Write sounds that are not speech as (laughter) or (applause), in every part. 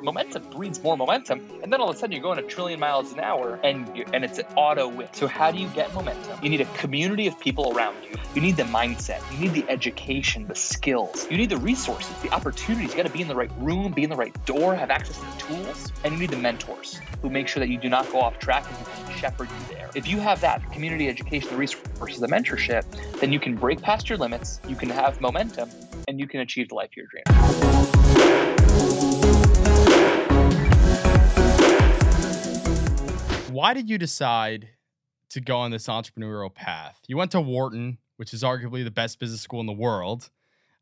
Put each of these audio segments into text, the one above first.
momentum breeds more momentum, and then all of a sudden you're going a trillion miles an hour, and and it's an auto win So how do you get momentum? You need a community of people around you. You need the mindset. You need the education, the skills. You need the resources, the opportunities. You got to be in the right room, be in the right door, have access to the tools, and you need the mentors who make sure that you do not go off track and who can shepherd you there. If you have that community education, the resources, the mentorship, then you can break past your limits. You can have momentum, and you can achieve the life of your dreams. Why did you decide to go on this entrepreneurial path? You went to Wharton, which is arguably the best business school in the world.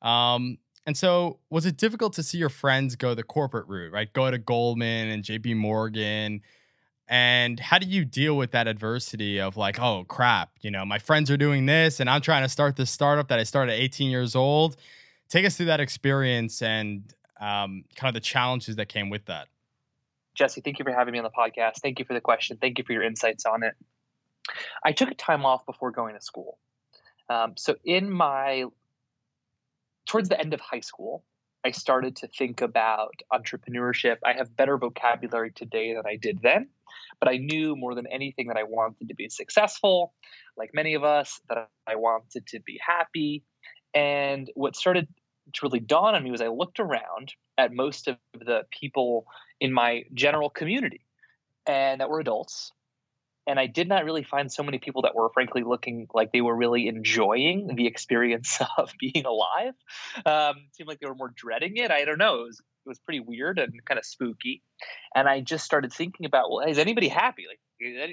Um, and so, was it difficult to see your friends go the corporate route, right? Go to Goldman and JP Morgan. And how do you deal with that adversity of like, oh crap, you know, my friends are doing this and I'm trying to start this startup that I started at 18 years old? Take us through that experience and um, kind of the challenges that came with that. Jesse, thank you for having me on the podcast. Thank you for the question. Thank you for your insights on it. I took a time off before going to school. Um, so, in my, towards the end of high school, I started to think about entrepreneurship. I have better vocabulary today than I did then, but I knew more than anything that I wanted to be successful, like many of us, that I wanted to be happy. And what started really dawn on me was I looked around at most of the people in my general community and that were adults and i did not really find so many people that were frankly looking like they were really enjoying the experience (laughs) of being alive. Um, seemed like they were more dreading it. I don't know. It was it was pretty weird and kind of spooky and i just started thinking about well is anybody happy? Like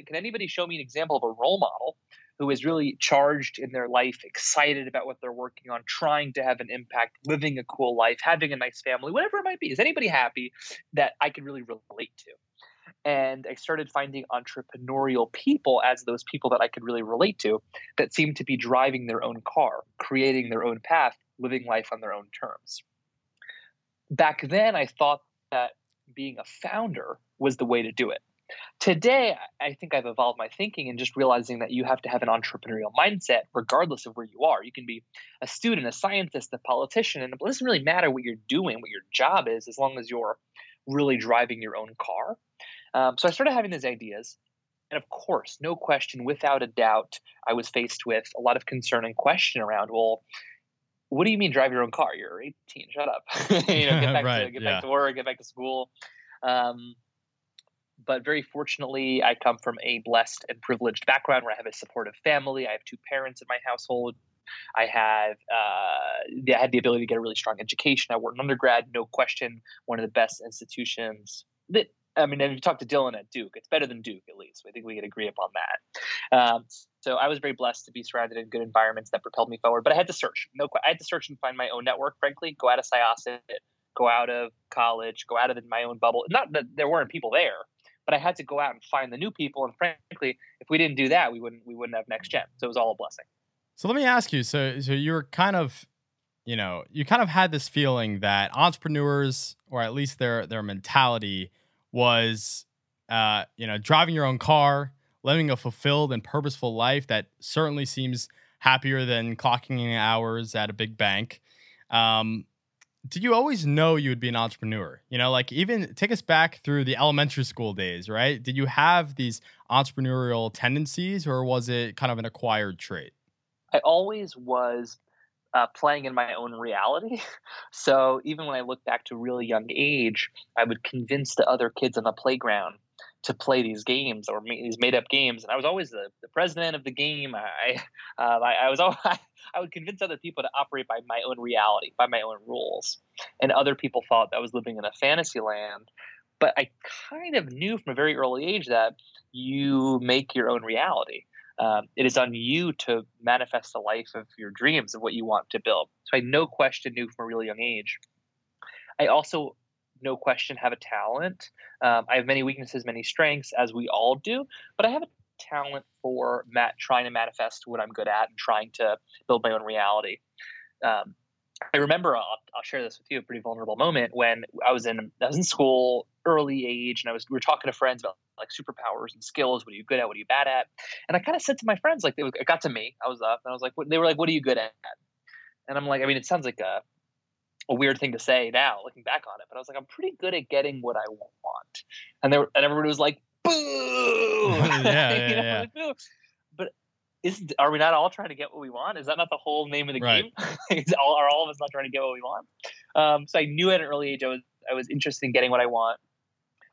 can anybody show me an example of a role model who is really charged in their life, excited about what they're working on, trying to have an impact, living a cool life, having a nice family, whatever it might be. Is anybody happy that I can really relate to? And I started finding entrepreneurial people as those people that I could really relate to that seemed to be driving their own car, creating their own path, living life on their own terms. Back then, I thought that being a founder was the way to do it. Today, I think I've evolved my thinking and just realizing that you have to have an entrepreneurial mindset regardless of where you are. You can be a student, a scientist, a politician, and it doesn't really matter what you're doing, what your job is, as long as you're really driving your own car. Um, so I started having these ideas. And of course, no question, without a doubt, I was faced with a lot of concern and question around, well, what do you mean drive your own car? You're 18. Shut up. (laughs) you know, get (laughs) back right, to get yeah. back to work, get back to school. Um, but very fortunately, I come from a blessed and privileged background where I have a supportive family. I have two parents in my household. I have uh, I had the ability to get a really strong education. I worked in undergrad, no question, one of the best institutions. That I mean, if you talk to Dylan at Duke, it's better than Duke at least. I think we can agree upon that. Um, so I was very blessed to be surrounded in good environments that propelled me forward. But I had to search. No, I had to search and find my own network. Frankly, go out of Syosset, go out of college, go out of my own bubble. Not that there weren't people there, but I had to go out and find the new people. And frankly, if we didn't do that, we wouldn't we wouldn't have next gen. So it was all a blessing. So let me ask you. So so you were kind of, you know, you kind of had this feeling that entrepreneurs, or at least their their mentality, was, uh, you know, driving your own car, living a fulfilled and purposeful life that certainly seems happier than clocking in hours at a big bank. Um, did you always know you would be an entrepreneur? You know, like even take us back through the elementary school days, right? Did you have these entrepreneurial tendencies or was it kind of an acquired trait? I always was uh, playing in my own reality. (laughs) So even when I look back to really young age, I would convince the other kids on the playground to play these games or these made up games. And I was always the, the president of the game. I, (laughs) uh, I, I, was always, (laughs) I would convince other people to operate by my own reality, by my own rules. And other people thought that I was living in a fantasy land. But I kind of knew from a very early age that you make your own reality. Um, it is on you to manifest the life of your dreams of what you want to build. So I no question knew from a really young age. I also no question have a talent. Um, I have many weaknesses, many strengths, as we all do, but I have a talent for mat- trying to manifest what I'm good at and trying to build my own reality. Um, I remember I'll, I'll, share this with you a pretty vulnerable moment when I was in I was in school early age and I was we were talking to friends about like superpowers and skills. What are you good at? What are you bad at? And I kind of said to my friends like it got to me. I was up and I was like, what, they were like, what are you good at? And I'm like, I mean, it sounds like a a weird thing to say now, looking back on it. But I was like, I'm pretty good at getting what I want, and there and everybody was like, "Boo!" (laughs) yeah, (laughs) yeah, You know, yeah. like, "Boo." But is are we not all trying to get what we want? Is that not the whole name of the Right. game? (laughs) is all, are all of us not trying to get what we want? Um, so I knew at an early age I was I was interested in getting what I want.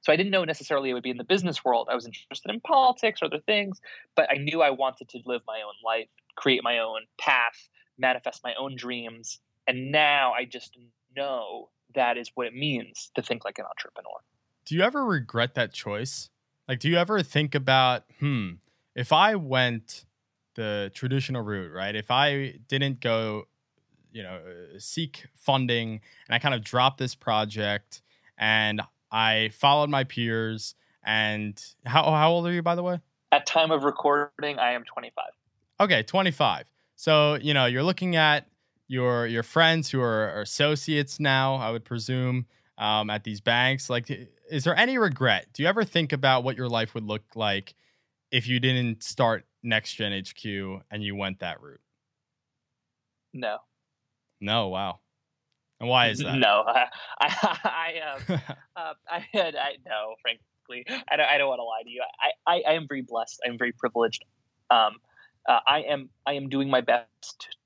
So I didn't know necessarily it would be in the business world. I was interested in politics or other things, but I knew I wanted to live my own life, create my own path, manifest my own dreams. And now I just know that is what it means to think like an entrepreneur. Do you ever regret that choice? Like, do you ever think about, hmm, if I went the traditional route, right? If I didn't go, you know, seek funding and I kind of dropped this project and I followed my peers and how how old are you by the way? At time of recording, I am 25. Okay, 25. So, you know, you're looking at your your friends who are, are associates now, I would presume, um, at these banks. Like, is there any regret? Do you ever think about what your life would look like if you didn't start Next Gen HQ and you went that route? No, No, wow. And why is that? (laughs) no, I, I, I um, Uh, (laughs) I I no, frankly, I don't. I don't want to lie to you. I, I, I am very blessed. I'm very privileged. Um, uh, I am I am doing my best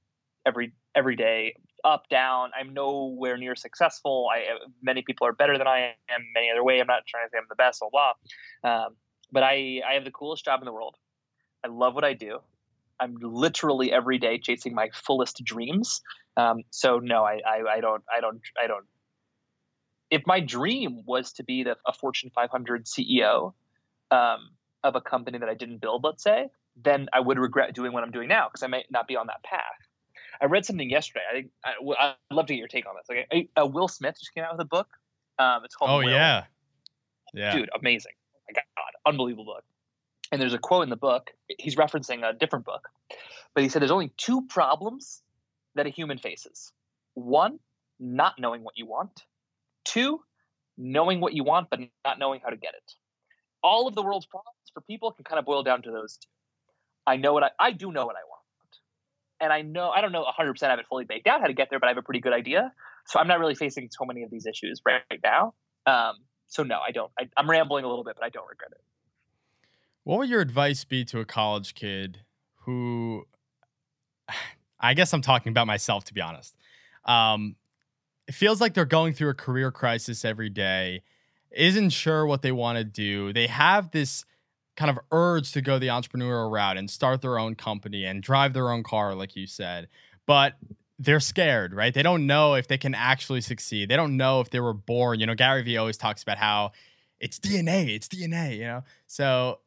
every every day, up down. I'm nowhere near successful. I many people are better than I am. Many other way. I'm not trying to say I'm the best. Blah blah. Um, but I I have the coolest job in the world. I love what I do. I'm literally every day chasing my fullest dreams. Um, so no, I, I I don't I don't I don't if my dream was to be the, a Fortune 500 CEO um, of a company that I didn't build, let's say, then I would regret doing what I'm doing now because I might not be on that path. I read something yesterday. I think I, would love to get your take on this. Okay, uh, Will Smith just came out with a book. Um, it's called. oh Will. yeah. Yeah. dude, amazing! My God, unbelievable book. And there's a quote in the book. He's referencing a different book, but he said there's only two problems that a human faces. One, not knowing what you want. Two, knowing what you want but not knowing how to get it. All of the world's problems for people can kind of boil down to those two. I know what I I do know what I want. And I know I don't know 100% I have it fully baked out how to get there, but I have a pretty good idea. So I'm not really facing so many of these issues right, right now. Um, so no, I don't. I, I'm rambling a little bit, but I don't regret it. What would your advice be to a college kid who, (sighs) I guess I'm talking about myself to be honest. Um, it feels like they're going through a career crisis every day, isn't sure what they want to do. They have this kind of urge to go the entrepreneurial route and start their own company and drive their own car, like you said, but they're scared, right? They don't know if they can actually succeed. They don't know if they were born. You know, Gary Vee always talks about how it's DNA, it's DNA, you know? So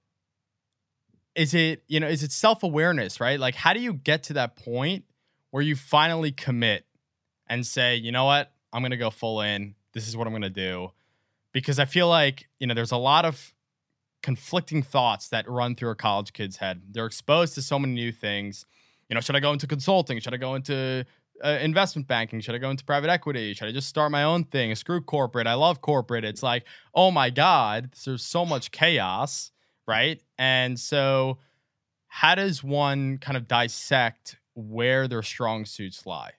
is it, you know, is it self awareness, right? Like, how do you get to that point where you finally commit and say, you know what, I'm going to go full in. This is what I'm going to do. Because I feel like, you know, there's a lot of conflicting thoughts that run through a college kid's head. They're exposed to so many new things. You know, should I go into consulting? Should I go into uh, investment banking? Should I go into private equity? Should I just start my own thing? Screw corporate. I love corporate. It's like, oh my God, there's so much chaos, right? And so, how does one kind of dissect where their strong suits lie?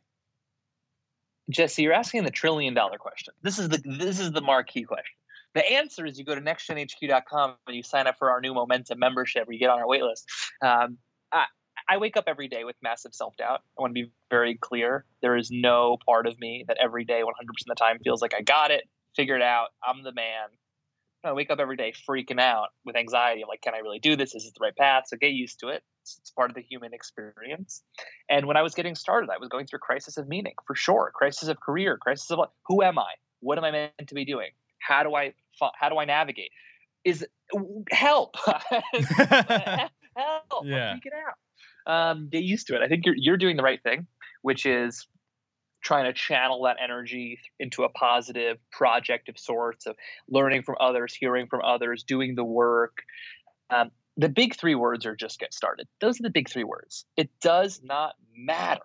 Jesse, you're asking the trillion dollar question. This is the this is the marquee question. The answer is you go to nextgenhq.com and you sign up for our new Momentum membership, you get on our waitlist. Um, I, I wake up every day with massive self doubt. I want to be very clear. There is no part of me that every day, 100% of the time, feels like I got it, figured out, I'm the man. I wake up every day freaking out with anxiety. I'm like, can I really do this? Is this the right path? So get used to it. It's, part of the human experience. And when I was getting started, I was going through crisis of meaning for sure, crisis of career, crisis of who am I? What am I meant to be doing? How do I how do I navigate? Is help (laughs) (laughs) help? Yeah. It out. Um, get used to it. I think you're you're doing the right thing, which is trying to channel that energy into a positive project of sorts of learning from others, hearing from others, doing the work. Um, the big three words are just get started. Those are the big three words. It does not matter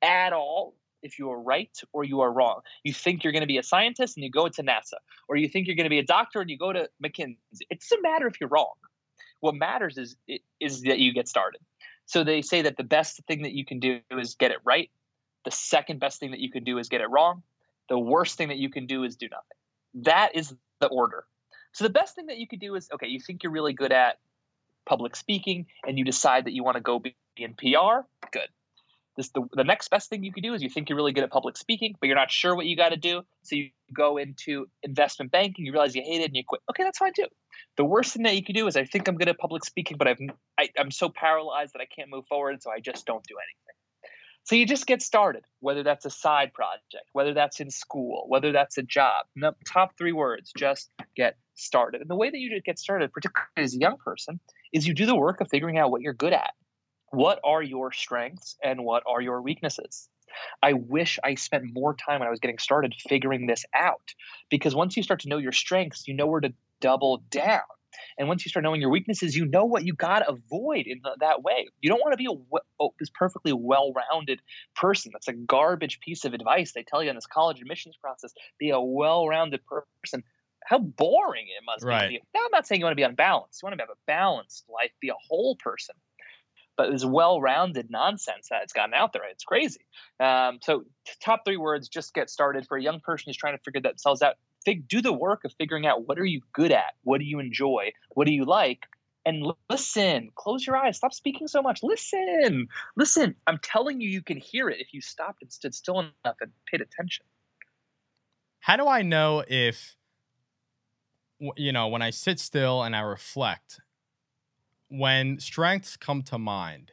at all if you are right or you are wrong. You think you're going to be a scientist and you go to NASA, or you think you're going to be a doctor and you go to McKinsey. It doesn't matter if you're wrong. What matters is is that you get started. So they say that the best thing that you can do is get it right. The second best thing that you can do is get it wrong. The worst thing that you can do is do nothing. That is the order. So the best thing that you could do is okay, you think you're really good at public speaking and you decide that you want to go be in PR, good. This, the, the next best thing you could do is you think you're really good at public speaking, but you're not sure what you got to do. So you go into investment banking, you realize you hate it and you quit. Okay, that's fine too. The worst thing that you could do is I think I'm good at public speaking, but I've, I, I'm so paralyzed that I can't move forward. So I just don't do anything. So you just get started, whether that's a side project, whether that's in school, whether that's a job. No, top three words, just get started. And the way that you get started, particularly as a young person, is you do the work of figuring out what you're good at. What are your strengths and what are your weaknesses? I wish I spent more time when I was getting started figuring this out because once you start to know your strengths, you know where to double down. And once you start knowing your weaknesses, you know what you got to avoid in the, that way. You don't want to be a oh, this perfectly well-rounded person. That's a garbage piece of advice they tell you in this college admissions process. Be a well-rounded person. How boring it must right. be. Now, I'm not saying you want to be unbalanced. You want to have a balanced life, be a whole person. But it's well-rounded nonsense that's gotten out there, it's crazy. Um, so, top three words: just get started. For a young person who's trying to figure themselves out, fig- do the work of figuring out what are you good at, what do you enjoy, what do you like, and listen. Close your eyes. Stop speaking so much. Listen. Listen. I'm telling you, you can hear it if you stopped and stood still enough and paid attention. How do I know if, you know, when I sit still and I reflect, when strengths come to mind,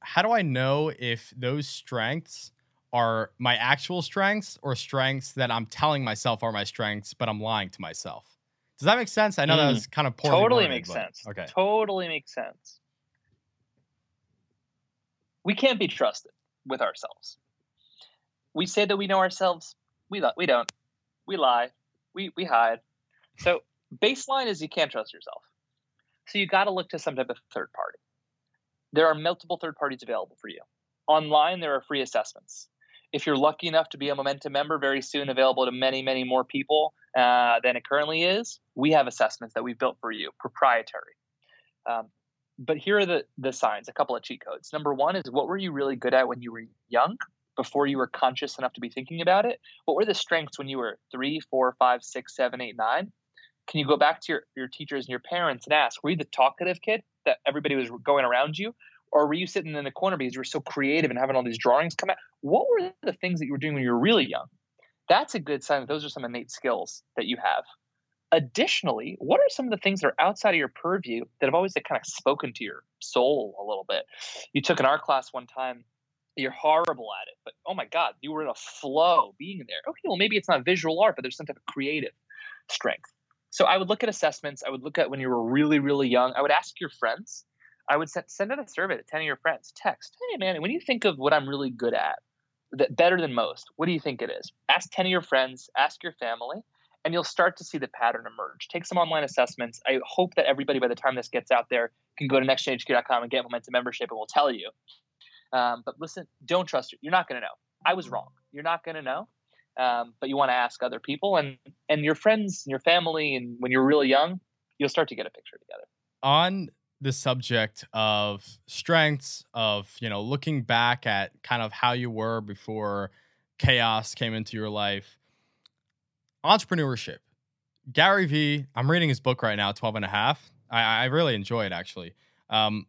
how do I know if those strengths are my actual strengths or strengths that I'm telling myself are my strengths, but I'm lying to myself. Does that make sense? I know mm. that was kind of poorly totally worded, makes but, sense. Okay, totally makes sense. We can't be trusted with ourselves. We say that we know ourselves. We we don't. We lie. We we hide. So baseline is you can't trust yourself. So you got to look to some type of third party. There are multiple third parties available for you. Online, there are free assessments if you're lucky enough to be a Momentum member very soon, available to many, many more people uh, than it currently is, we have assessments that we've built for you, proprietary. Um, but here are the, the signs, a couple of cheat codes. Number one is what were you really good at when you were young, before you were conscious enough to be thinking about it? What were the strengths when you were three, four, five, six, seven, eight, nine? Can you go back to your, your teachers and your parents and ask, were you the talkative kid that everybody was going around you? or were you sitting in the corner because you were so creative and having all these drawings come out? What were the things that you were doing when you were really young? That's a good sign that those are some innate skills that you have. Additionally, what are some of the things that are outside of your purview that have always kind of spoken to your soul a little bit? You took an art class one time, you're horrible at it, but oh my God, you were in a flow being there. Okay, well, maybe it's not visual art, but there's some type of creative strength. So I would look at assessments. I would look at when you were really, really young. I would ask your friends I would send, send out a survey to 10 of your friends. Text, hey, man, when you think of what I'm really good at, that better than most, what do you think it is? Ask 10 of your friends, ask your family, and you'll start to see the pattern emerge. Take some online assessments. I hope that everybody, by the time this gets out there, can go to nextgenhq.com and get Momentum membership, and we'll tell you. Um, but listen, don't trust it. You're not going to know. I was wrong. You're not going to know. Um, but you want to ask other people and and your friends and your family and when you're really young you'll start to get a picture together. On the subject of strengths of you know looking back at kind of how you were before chaos came into your life entrepreneurship. Gary vee i'm reading his book right now 12 and a half. I, I really enjoy it actually. Um,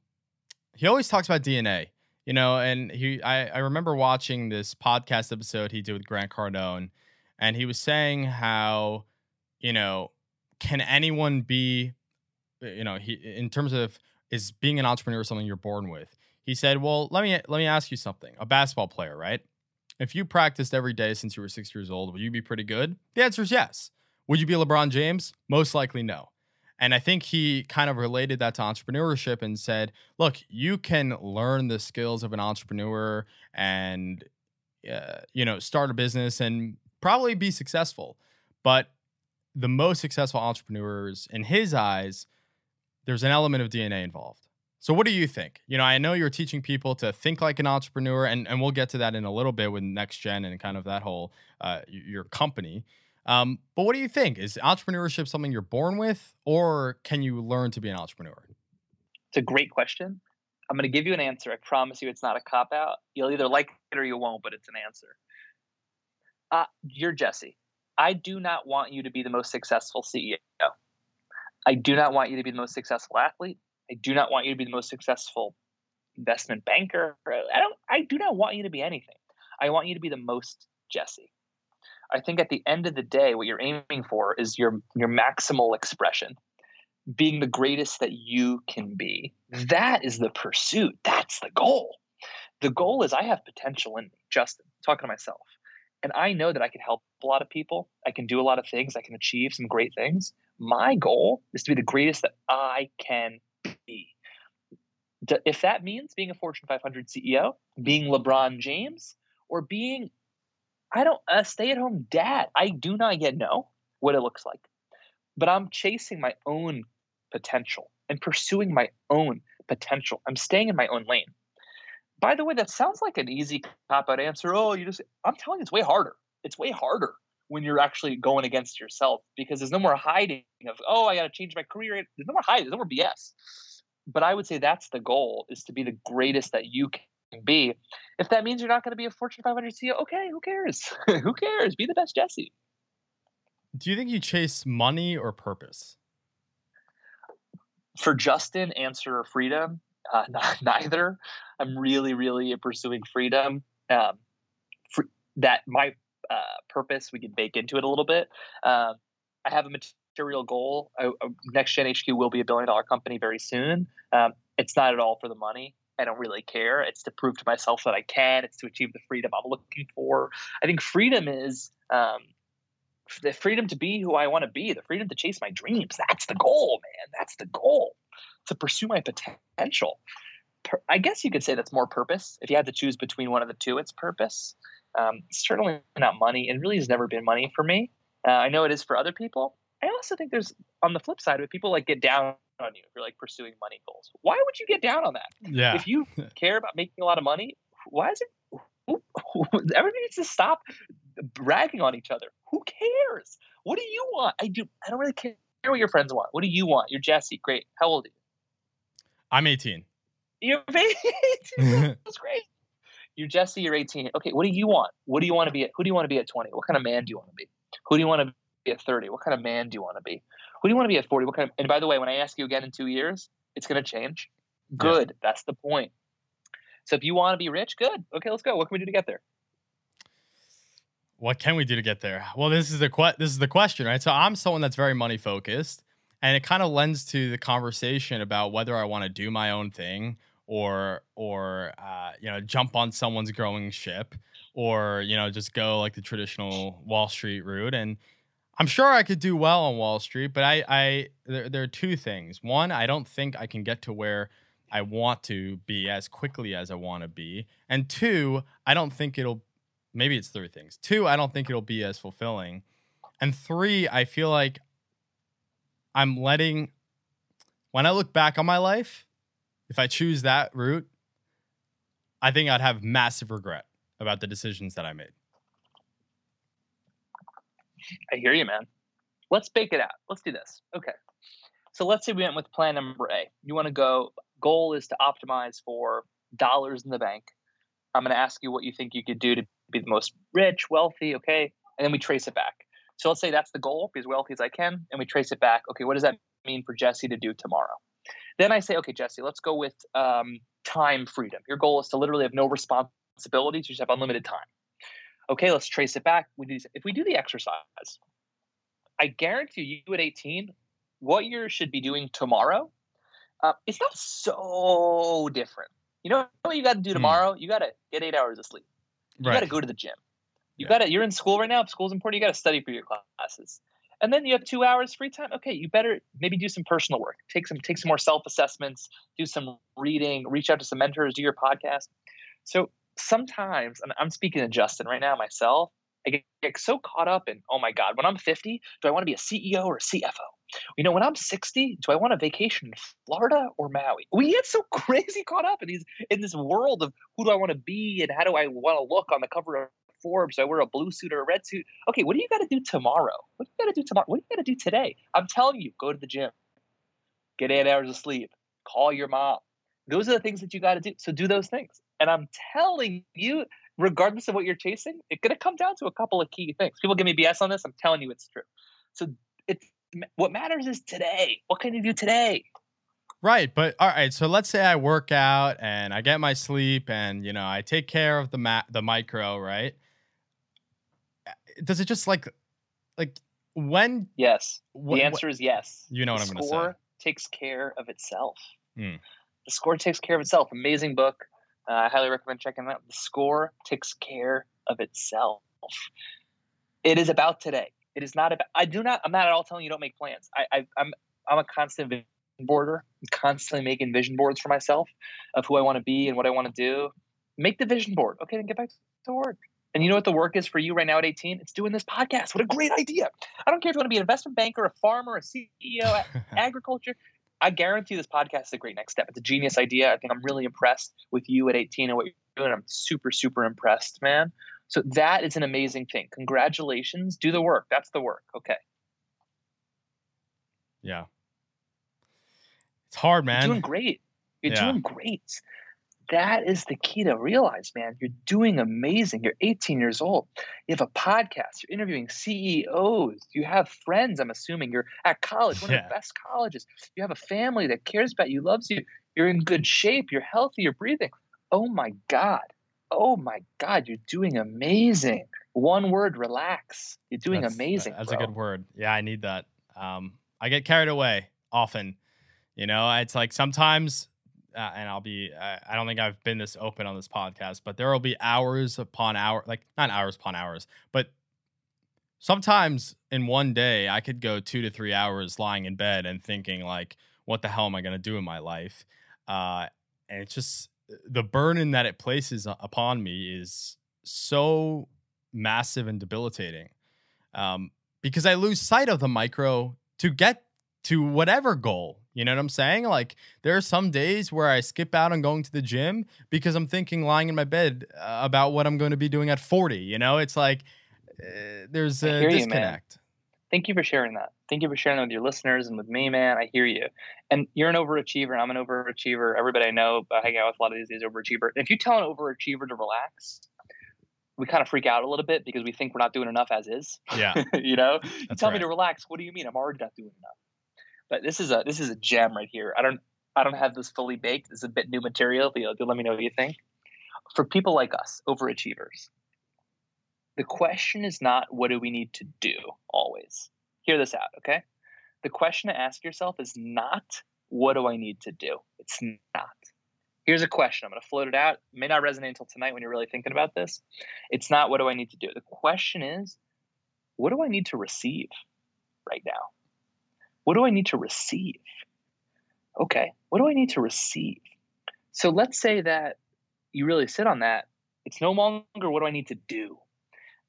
he always talks about dna you know and he I, I remember watching this podcast episode he did with grant cardone and he was saying how you know can anyone be uh, you know he in terms of is being an entrepreneur something you're born with? He said well let me let me ask you something a basketball player right? If you practiced every day since you were six years old would you be pretty good? The answer is yes. Would you be lebron james? Most likely no and i think he kind of related that to entrepreneurship and said look you can learn the skills of an entrepreneur and uh, you know start a business and probably be successful but the most successful entrepreneurs in his eyes there's an element of DNA involved. So what do you think? You know, I know you're teaching people to think like an entrepreneur, and, and we'll get to that in a little bit with next gen and kind of that whole uh, your company. Um, but what do you think? Is entrepreneurship something you're born with, or can you learn to be an entrepreneur? It's a great question. I'm going to give you an answer. I promise you, it's not a cop out. You'll either like it or you won't, but it's an answer. uh, you're Jesse. I do not want you to be the most successful CEO. I do not want you to be the most successful athlete. I do not want you to be the most successful investment banker. I don't I do not want you to be anything. I want you to be the most Jesse. I think at the end of the day, what you're aiming for is your your maximal expression, being the greatest that you can be. That is the pursuit. That's the goal. The goal is I have potential in me, Justin, talking to myself. And I know that I can help a lot of people. I can do a lot of things. I can achieve some great things. My goal is to be the greatest that I can be. If that means being a Fortune 500 CEO, being LeBron James, or being I don't a stay-at-home dad. I do not yet know what it looks like. But I'm chasing my own potential and pursuing my own potential. I'm staying in my own lane. By the way, that sounds like an easy cop out answer. Oh, you just I'm telling you it's way harder. It's way harder when you're actually going against yourself because there's no more hiding of, oh, I gotta change my career. There's no more hiding, there's no more BS. But I would say that's the goal is to be the greatest that you can be. If that means you're not going to be a Fortune 500 CEO, okay, who cares? (laughs) who cares? Be the best Jesse. Do you think you chase money or purpose? For Justin, answer freedom. Uh, (laughs) neither. I'm really, really pursuing freedom. Um, for, that my uh, purpose, we can bake into it a little bit. Uh, I have a material goal. I, Next Gen HQ will be a billion dollar company very soon. Um, it's not at all for the money. I don't really care. It's to prove to myself that I can. It's to achieve the freedom I'm looking for. I think freedom is um, the freedom to be who I want to be, the freedom to chase my dreams. That's the goal, man. That's the goal to pursue my potential. I guess you could say that's more purpose. If you had to choose between one of the two, it's purpose. Um, certainly not money. It really has never been money for me. Uh, I know it is for other people. I also think there's on the flip side of it, people like get down on you if you're like pursuing money goals. Why would you get down on that? Yeah. If you (laughs) care about making a lot of money, why is it? Everybody needs to stop bragging on each other. Who cares? What do you want? I do. I don't really care what your friends want. What do you want? You're Jesse. Great. How old are you? I'm 18. You're (laughs) 18. (laughs) That's great. You're Jesse. You're 18. Okay. What do you want? What do you want to be? At, who do you want to be at 20? What kind of man do you want to be? Who do you want to be at 30? What kind of man do you want to be? Who do you want to be at 40? What kind of, and by the way, when I ask you again in two years, it's going to change. Good. Yeah. That's the point. So if you want to be rich, good. Okay, let's go. What can we do to get there? What can we do to get there? Well, this is the que- this is the question, right? So I'm someone that's very money focused, and it kind of lends to the conversation about whether I want to do my own thing or or uh, you know jump on someone's growing ship or you know just go like the traditional Wall Street route and I'm sure I could do well on Wall Street, but I, I there, there are two things. One, I don't think I can get to where I want to be as quickly as I want to be. And two, I don't think it'll maybe it's three things. Two, I don't think it'll be as fulfilling. And three, I feel like I'm letting when I look back on my life, if I choose that route, I think I'd have massive regret about the decisions that I made. I hear you, man. Let's bake it out. Let's do this. Okay. So let's say we went with plan number A. You want to go, goal is to optimize for dollars in the bank. I'm going to ask you what you think you could do to be the most rich, wealthy, okay? And then we trace it back. So let's say that's the goal, be as wealthy as I can, and we trace it back. Okay, what does that mean for Jesse to do tomorrow? Then I say, okay, Jesse, let's go with um, time freedom. Your goal is to literally have no responsibilities, you just have unlimited time okay, let's trace it back. We do, if we do the exercise, I guarantee you at 18, what you should be doing tomorrow, uh, it's not so different. You know what you got to do hmm. tomorrow? You got to get eight hours of sleep. You right. got to go to the gym. You yeah. got to. You're in school right now. If school's important, you got to study for your classes. And then you have two hours free time. Okay, you better maybe do some personal work. Take some take some more self assessments. Do some reading. Reach out to some mentors. Do your podcast. So sometimes, and I'm speaking to Justin right now myself, I get, get so caught up in, oh my God, when I'm 50, do I want to be a CEO or a CFO? You know, when I'm 60, do I want a vacation in Florida or Maui? We get so (laughs) crazy caught up in these in this world of who do I want to be and how do I want to look on the cover of Forbes? Do I wear a blue suit or a red suit? Okay, what do you got to do tomorrow? What do you got to do tomorrow? What do you got to do today? I'm telling you, go to the gym, get eight hours of sleep, call your mom. Those are the things that you got to do. So do those things. And I'm telling you, regardless of what you're chasing, it's going to come down to a couple of key things. People give me BS on this. I'm telling you it's true. So it's what matters is today. What can you do today? Right, but all right. So let's say I work out and I get my sleep, and you know I take care of the ma- the micro. Right? Does it just like like when? Yes. Wh- the answer wh- is yes. You know the what I'm going to say. Score takes care of itself. Hmm. The score takes care of itself. Amazing book. Uh, I highly recommend checking out. The score takes care of itself. It is about today. It is not about. I do not. I'm not at all telling you don't make plans. I, I I'm I'm a constant vision boarder. I'm constantly making vision boards for myself of who I want to be and what I want to do. Make the vision board. Okay, then get back to work. And you know what the work is for you right now at 18? It's doing this podcast. What a great idea. I don't care if you want to be an investment banker, a farmer, a CEO, (laughs) agriculture. I guarantee this podcast is a great next step. It's a genius idea. I think I'm really impressed with you at 18 and what you're doing. I'm super, super impressed, man. So that is an amazing thing. Congratulations. Do the work. That's the work. Okay. Yeah. It's hard, man. You're doing great. You're yeah. doing great that is the key to realize, man. You're doing amazing. You're 18 years old. You have a podcast. You're interviewing CEOs. You have friends, I'm assuming. You're at college, one yeah. of the best colleges. You have a family that cares about you, loves you. You're in good shape. You're healthy. You're breathing. Oh my God. Oh my God. You're doing amazing. One word, relax. You're doing that's, amazing. That's bro. a good word. Yeah, I need that. Um, I get carried away often. You know, it's like sometimes uh, and I'll be, I, I don't think I've been this open on this podcast, but there will be hours upon hour, like not hours upon hours, but sometimes in one day I could go two to three hours lying in bed and thinking like, what the hell am I going to do in my life? Uh, and it's just the burden that it places upon me is so massive and debilitating um, because I lose sight of the micro to get to whatever goal. You know what I'm saying? Like there are some days where I skip out on going to the gym because I'm thinking lying in my bed uh, about what I'm going to be doing at 40. You know, it's like uh, there's a disconnect. You, Thank you for sharing that. Thank you for sharing that with your listeners and with me, man. I hear you. And you're an overachiever. I'm an overachiever. Everybody I know, I hang out with a lot of these days overachiever. If you tell an overachiever to relax, we kind of freak out a little bit because we think we're not doing enough as is. Yeah. (laughs) you know, you tell right. me to relax. What do you mean? I'm already not doing enough. But this is a this is a gem right here. I don't I don't have this fully baked. This is a bit new material. But, you know, let me know what you think. For people like us, overachievers, the question is not what do we need to do always. Hear this out, okay? The question to ask yourself is not what do I need to do? It's not. Here's a question. I'm going to float it out. It may not resonate until tonight when you're really thinking about this. It's not what do I need to do. The question is what do I need to receive right now? What do I need to receive? Okay, what do I need to receive? So let's say that you really sit on that. It's no longer what do I need to do.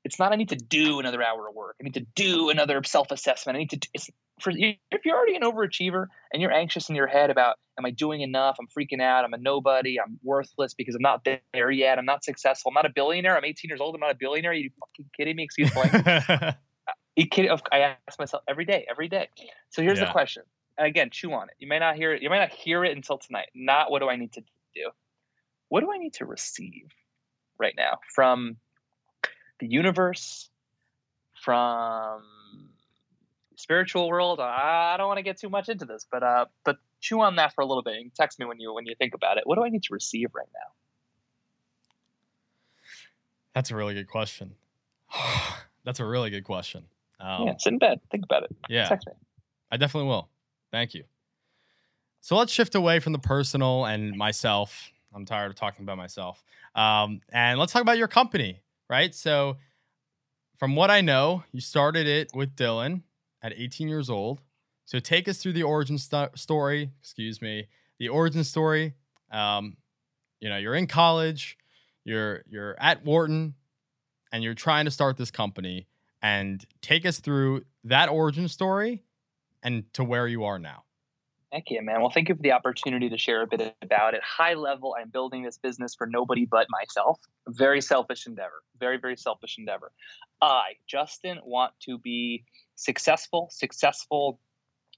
It's not I need to do another hour of work. I need to do another self-assessment. I need to. It's for if you're already an overachiever and you're anxious in your head about am I doing enough? I'm freaking out. I'm a nobody. I'm worthless because I'm not there yet. I'm not successful. I'm not a billionaire. I'm 18 years old. I'm not a billionaire. Are you fucking kidding me? Excuse me. (laughs) It I ask myself every day, every day. So here's yeah. the question. And again, chew on it. You may not hear it. You might not hear it until tonight. Not what do I need to do? What do I need to receive right now from the universe, from spiritual world? I don't want to get too much into this, but uh, but chew on that for a little bit and text me when you when you think about it. What do I need to receive right now? That's a really good question. (sighs) That's a really good question. Um, yeah, sit in bed. Think about it. Yeah. Text me. I definitely will. Thank you. So let's shift away from the personal and myself. I'm tired of talking about myself. Um, and let's talk about your company, right? So, from what I know, you started it with Dylan at 18 years old. So, take us through the origin st- story. Excuse me, the origin story. Um, you know, you're in college, you're you're at Wharton, and you're trying to start this company and take us through that origin story and to where you are now. Thank you, man. Well, thank you for the opportunity to share a bit about it. High level, I'm building this business for nobody but myself. Very selfish endeavor. Very, very selfish endeavor. I, Justin, want to be successful. Successful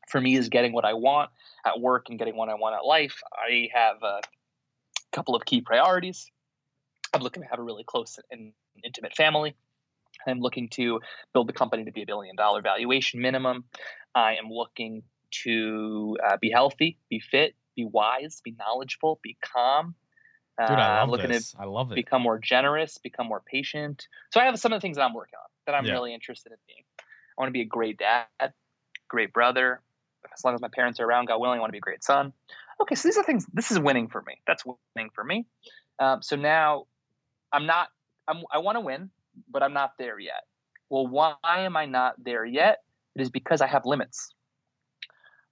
for me is getting what I want at work and getting what I want at life. I have a couple of key priorities. I'm looking to have a really close and intimate family. I'm looking to build the company to be a billion dollar valuation minimum. I am looking to uh, be healthy, be fit, be wise, be knowledgeable, be calm. Dude, I Uh, love I'm looking this. to I love it. become more generous, become more patient. So I have some of the things that I'm working on that I'm Yeah. really interested in being. I want to be a great dad, great brother. As long as my parents are around, God willing, I want to be a great son. Okay, so these are things. This is winning for me. That's winning for me. Um, so now, I'm not. I'm, I want to win, but I'm not there yet. Well, why am I not there yet? It is because I have limits.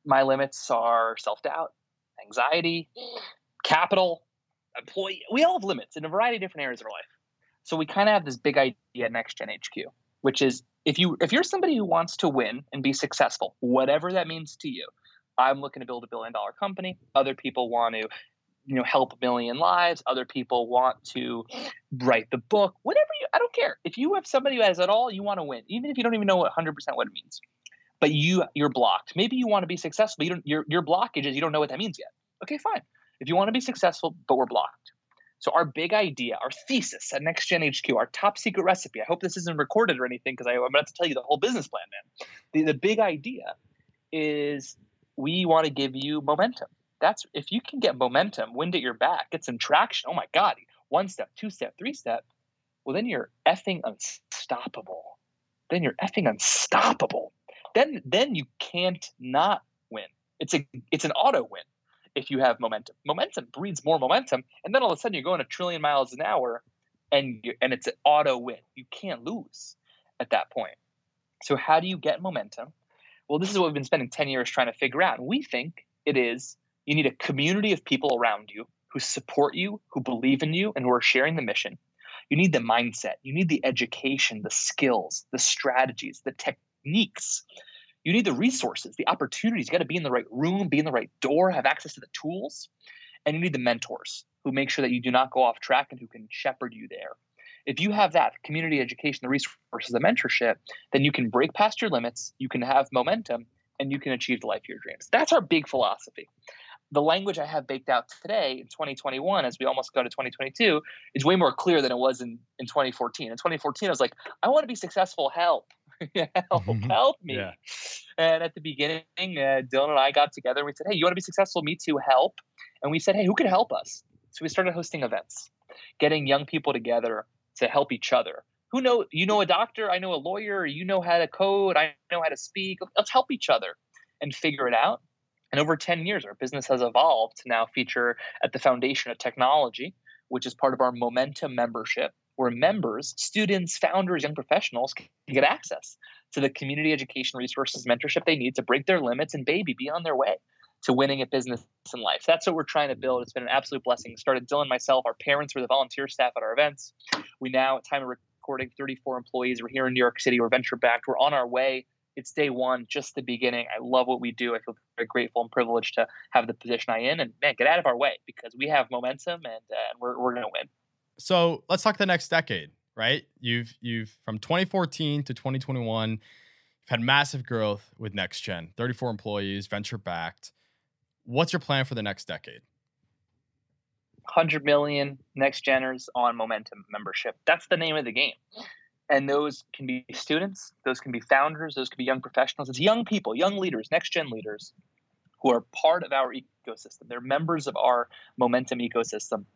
My limits are self doubt, anxiety, capital, employee. We all have limits in a variety of different areas of our life. So we kind of have this big idea at Next Gen HQ, which is if you if you're somebody who wants to win and be successful, whatever that means to you. I'm looking to build a billion dollar company. Other people want to, you know, help a million lives. Other people want to write the book. Whatever you, I don't care. If you have somebody who has it all, you want to win, even if you don't even know what 100% what it means. But you you're blocked. Maybe you want to be successful. You don't. Your your blockage is you don't know what that means yet. Okay, fine. If you want to be successful, but we're blocked. So our big idea, our thesis at Next Gen HQ, our top secret recipe. I hope this isn't recorded or anything because I'm about to tell you the whole business plan, man. The, the big idea is we want to give you momentum. That's if you can get momentum, wind at your back, get some traction. Oh my God, one step, two step, three step. Well, then you're effing unstoppable. Then you're effing unstoppable. Then then you can't not win. It's a it's an auto win if you have momentum. Momentum breeds more momentum, and then all of a sudden you're going a trillion miles an hour, and you, and it's an auto win. You can't lose at that point. So how do you get momentum? Well, this is what we've been spending ten years trying to figure out. We think it is you need a community of people around you who support you, who believe in you, and who are sharing the mission. You need the mindset. You need the education, the skills, the strategies, the techniques. You need the resources, the opportunities. You got to be in the right room, be in the right door, have access to the tools. And you need the mentors who make sure that you do not go off track and who can shepherd you there. If you have that community education, the resources, the mentorship, then you can break past your limits, you can have momentum, and you can achieve the life of your dreams. That's our big philosophy. The language I have baked out today in 2021, as we almost go to 2022, is way more clear than it was in, in 2014. In 2014, I was like, I want to be successful. Help. (laughs) help, help me. Yeah. And at the beginning, uh, Dylan and I got together and we said, Hey, you want to be successful? Me too, help. And we said, Hey, who can help us? So we started hosting events, getting young people together to help each other. Who know you know a doctor, I know a lawyer, you know how to code, I know how to speak. Let's help each other and figure it out. And over 10 years, our business has evolved to now feature at the foundation of technology, which is part of our Momentum membership, where members, students, founders, young professionals can get access to the community education resources, mentorship they need to break their limits and baby be on their way to winning at business and life. That's what we're trying to build. It's been an absolute blessing. Started Dylan, myself, our parents were the volunteer staff at our events. We now, at time of recording, 34 employees. We're here in New York City. We're venture backed. We're on our way. It's day one, just the beginning. I love what we do. I feel very grateful and privileged to have the position I in. And man, get out of our way because we have momentum and uh, we're, we're going to win. So let's talk the next decade, right? You've you've from 2014 to 2021, you've had massive growth with Next Gen, 34 employees, venture backed. What's your plan for the next decade? 100 million next geners on momentum membership. That's the name of the game. And those can be students, those can be founders, those can be young professionals. It's young people, young leaders, next gen leaders who are part of our ecosystem. They're members of our momentum ecosystem,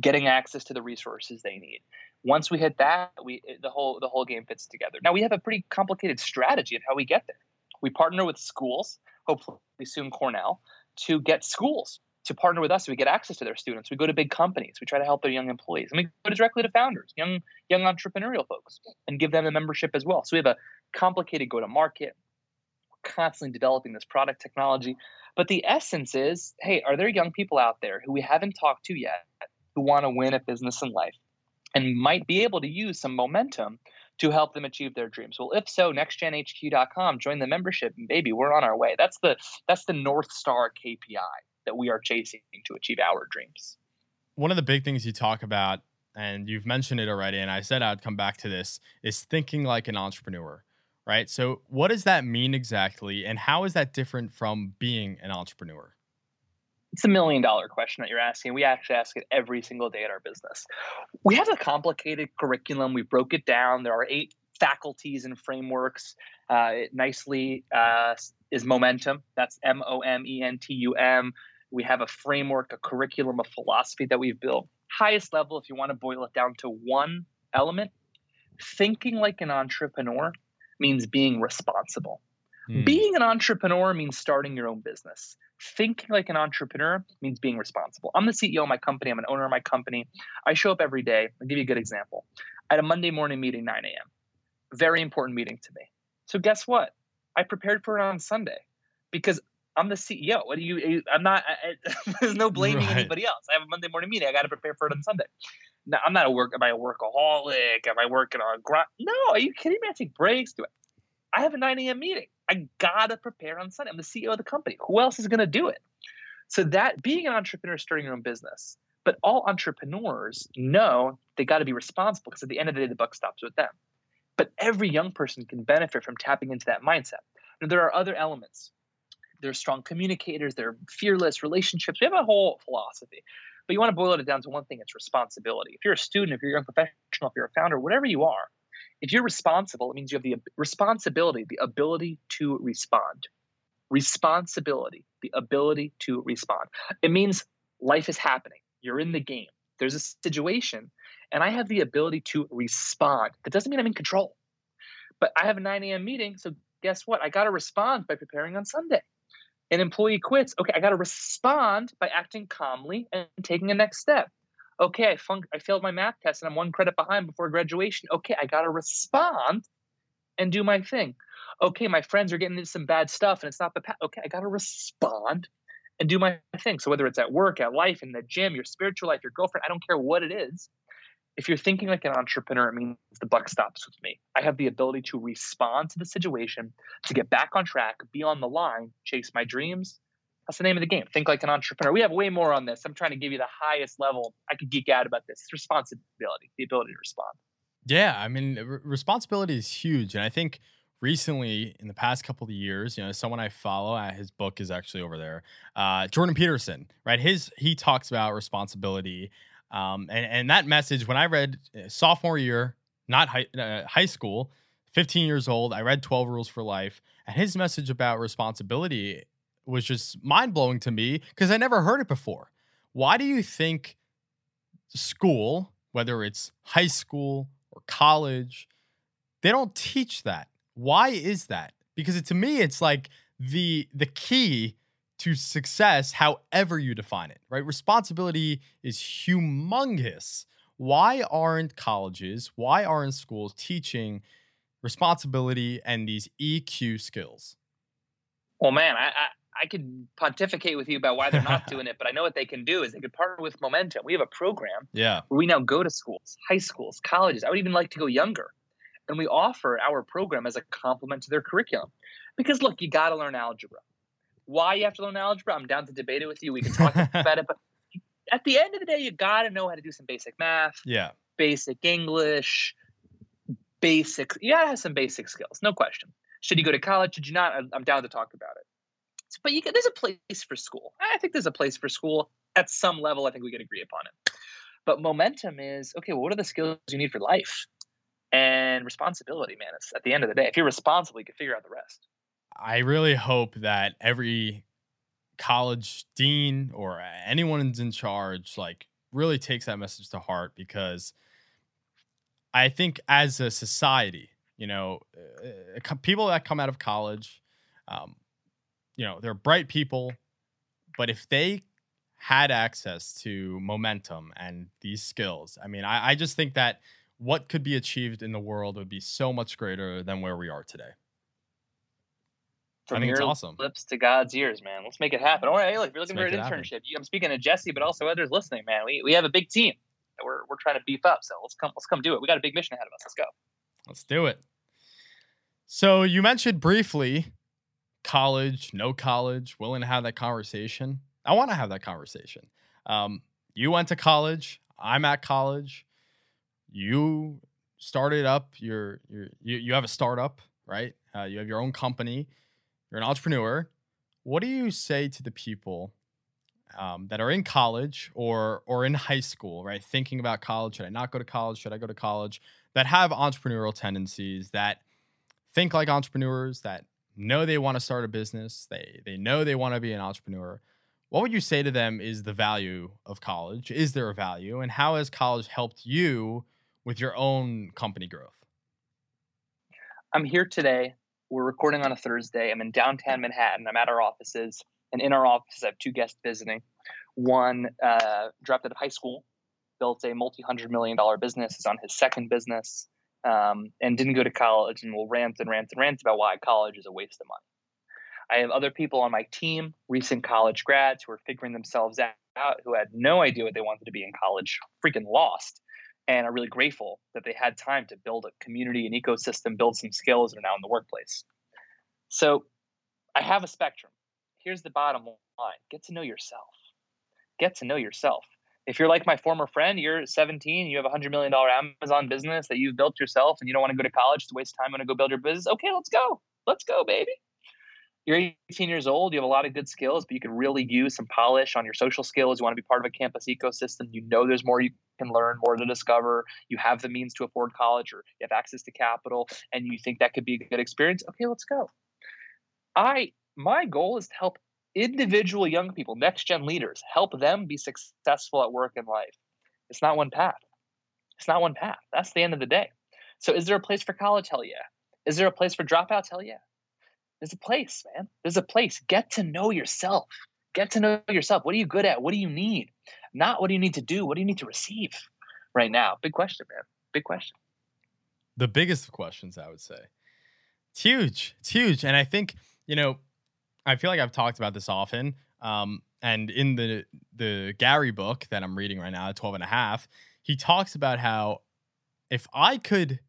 getting access to the resources they need. Once we hit that, we the whole the whole game fits together. Now we have a pretty complicated strategy of how we get there. We partner with schools, hopefully soon Cornell, to get schools to partner with us so we get access to their students. We go to big companies. We try to help their young employees. And we go directly to founders, young young entrepreneurial folks, and give them the membership as well. So we have a complicated go to market. We're constantly developing this product technology. But the essence is, hey, are there young people out there who we haven't talked to yet who want to win at business and life and might be able to use some momentum to help them achieve their dreams. Well, if so, nextgenhq.com, join the membership, and baby, we're on our way. That's the that's the North Star KPI that we are chasing to achieve our dreams. One of the big things you talk about, and you've mentioned it already, and I said I'd come back to this, is thinking like an entrepreneur, right? So, what does that mean exactly, and how is that different from being an entrepreneur? It's a million dollar question that you're asking. We actually ask it every single day at our business. We have a complicated curriculum. We broke it down. There are eight faculties and frameworks. Uh, it nicely uh, is momentum. That's M O M E N T U M. We have a framework, a curriculum, a philosophy that we've built. Highest level, if you want to boil it down to one element, thinking like an entrepreneur means being responsible. Mm. Being an entrepreneur means starting your own business. Thinking like an entrepreneur means being responsible. I'm the CEO of my company. I'm an owner of my company. I show up every day. I'll give you a good example. I had a Monday morning meeting, 9 a.m. Very important meeting to me. So guess what? I prepared for it on Sunday because I'm the CEO. What do you? I'm not. I, (laughs) there's no blaming right. anybody else. I have a Monday morning meeting. I got to prepare for it on Sunday. Now, I'm not a work. Am I a workaholic? Am I working on grind? No. Are you kidding me? I take breaks. Do it. I have a 9 a.m. meeting. I gotta prepare on Sunday. I'm the CEO of the company. Who else is gonna do it? So that being an entrepreneur, starting your own business, but all entrepreneurs know they got to be responsible because at the end of the day, the buck stops with them. But every young person can benefit from tapping into that mindset. Now, there are other elements. They're strong communicators. They're fearless relationships. We have a whole philosophy, but you want to boil it down to one thing: it's responsibility. If you're a student, if you're a young professional, if you're a founder, whatever you are, if you're responsible, it means you have the responsibility, the ability to respond. Responsibility, the ability to respond. It means life is happening. You're in the game. There's a situation, and I have the ability to respond. That doesn't mean I'm in control. But I have a 9 a.m. meeting, so guess what? I got to respond by preparing on Sunday. An employee quits. Okay, I got to respond by acting calmly and taking a next step okay, I, fun- I failed my math test and I'm one credit behind before graduation. Okay, I got to respond and do my thing. Okay, my friends are getting into some bad stuff and it's not the path. Okay, I got to respond and do my thing. So whether it's at work, at life, in the gym, your spiritual life, your girlfriend, I don't care what it is. If you're thinking like an entrepreneur, it means the buck stops with me. I have the ability to respond to the situation, to get back on track, be on the line, chase my dreams, that's the name of the game. Think like an entrepreneur. We have way more on this. I'm trying to give you the highest level. I could geek out about this. Responsibility, the ability to respond. Yeah, I mean, r- responsibility is huge, and I think recently in the past couple of years, you know, someone I follow, his book is actually over there. Uh, Jordan Peterson, right? His he talks about responsibility, um, and and that message when I read uh, sophomore year, not high, uh, high school, 15 years old, I read 12 Rules for Life, and his message about responsibility was just mind blowing to me because I never heard it before. Why do you think school, whether it's high school or college, they don't teach that? Why is that? Because it, to me, it's like the the key to success, however you define it, right? Responsibility is humongous. Why aren't colleges, why aren't schools teaching responsibility and these EQ skills? Well, man, I, I could pontificate with you about why they're not doing it, but I know what they can do is they could partner with Momentum. We have a program yeah. where we now go to schools, high schools, colleges. I would even like to go younger. And we offer our program as a complement to their curriculum. Because look, you got to learn algebra. Why you have to learn algebra, I'm down to debate it with you. We can talk (laughs) about it. But at the end of the day, you got to know how to do some basic math, yeah, basic English, basic. You got to have some basic skills, no question. Should you go to college? Should you not? I'm down to talk about it but you can, there's a place for school. I think there's a place for school at some level. I think we can agree upon it. But momentum is okay. Well, what are the skills you need for life? And responsibility, man. It's at the end of the day. If you're responsible, you can figure out the rest. I really hope that every college dean or anyone in charge like really takes that message to heart because I think as a society, you know, uh, people that come out of college, um, you know, they're bright people, but if they had access to momentum and these skills, I mean, I, I just think that what could be achieved in the world would be so much greater than where we are today. From I think it's awesome. lips to God's ears, man. Let's make it happen. All right, hey, look, if you're looking Let's for an internship, happen. I'm speaking to Jesse, but also others listening, man. We, we have a big team that we're, we're trying to beef up. So let's come let's come do it. We got a big mission ahead of us. Let's go. Let's do it. So you mentioned briefly college, no college, willing to have that conversation. I want to have that conversation. Um, you went to college. I'm at college. You started up your your you, you have a startup, right? Uh, you have your own company. You're an entrepreneur. What do you say to the people um, that are in college or or in high school, right? Thinking about college, should I not go to college? Should I go to college? That have entrepreneurial tendencies, that think like entrepreneurs, that know they want to start a business, they they know they want to be an entrepreneur. What would you say to them is the value of college? Is there a value, and how has college helped you with your own company growth? I'm here today. We're recording on a Thursday. I'm in downtown Manhattan. I'm at our offices. And in our offices, I have two guests visiting. One uh, dropped out of high school, built a multi hundred million dollar business, is on his second business, um, and didn't go to college and will rant and rant and rant about why college is a waste of money. I have other people on my team, recent college grads who are figuring themselves out, who had no idea what they wanted to be in college, freaking lost, and are really grateful that they had time to build a community and ecosystem, build some skills, and are now in the workplace. So I have a spectrum. Here's the bottom line get to know yourself. Get to know yourself. If you're like my former friend, you're 17, you have a $100 million Amazon business that you've built yourself, and you don't want to go to college to waste time, want to go build your business. Okay, let's go. Let's go, baby you're 18 years old, you have a lot of good skills, but you can really use some polish on your social skills. You want to be part of a campus ecosystem. You know there's more you can learn, more to discover. You have the means to afford college or you have access to capital and you think that could be a good experience. Okay, let's go. I my goal is to help individual young people, next gen leaders, help them be successful at work and life. It's not one path. It's not one path. That's the end of the day. So is there a place for college? Hell yeah. Is there a place for dropouts? Hell yeah. There's a place, man. There's a place. Get to know yourself. Get to know yourself. What are you good at? What do you need? Not what do you need to do? What do you need to receive right now? Big question, man. Big question. The biggest questions, I would say. It's huge. It's huge. And I think, you know, I feel like I've talked about this often. Um, and in the the Gary book that I'm reading right now, 12 and a half, he talks about how if I could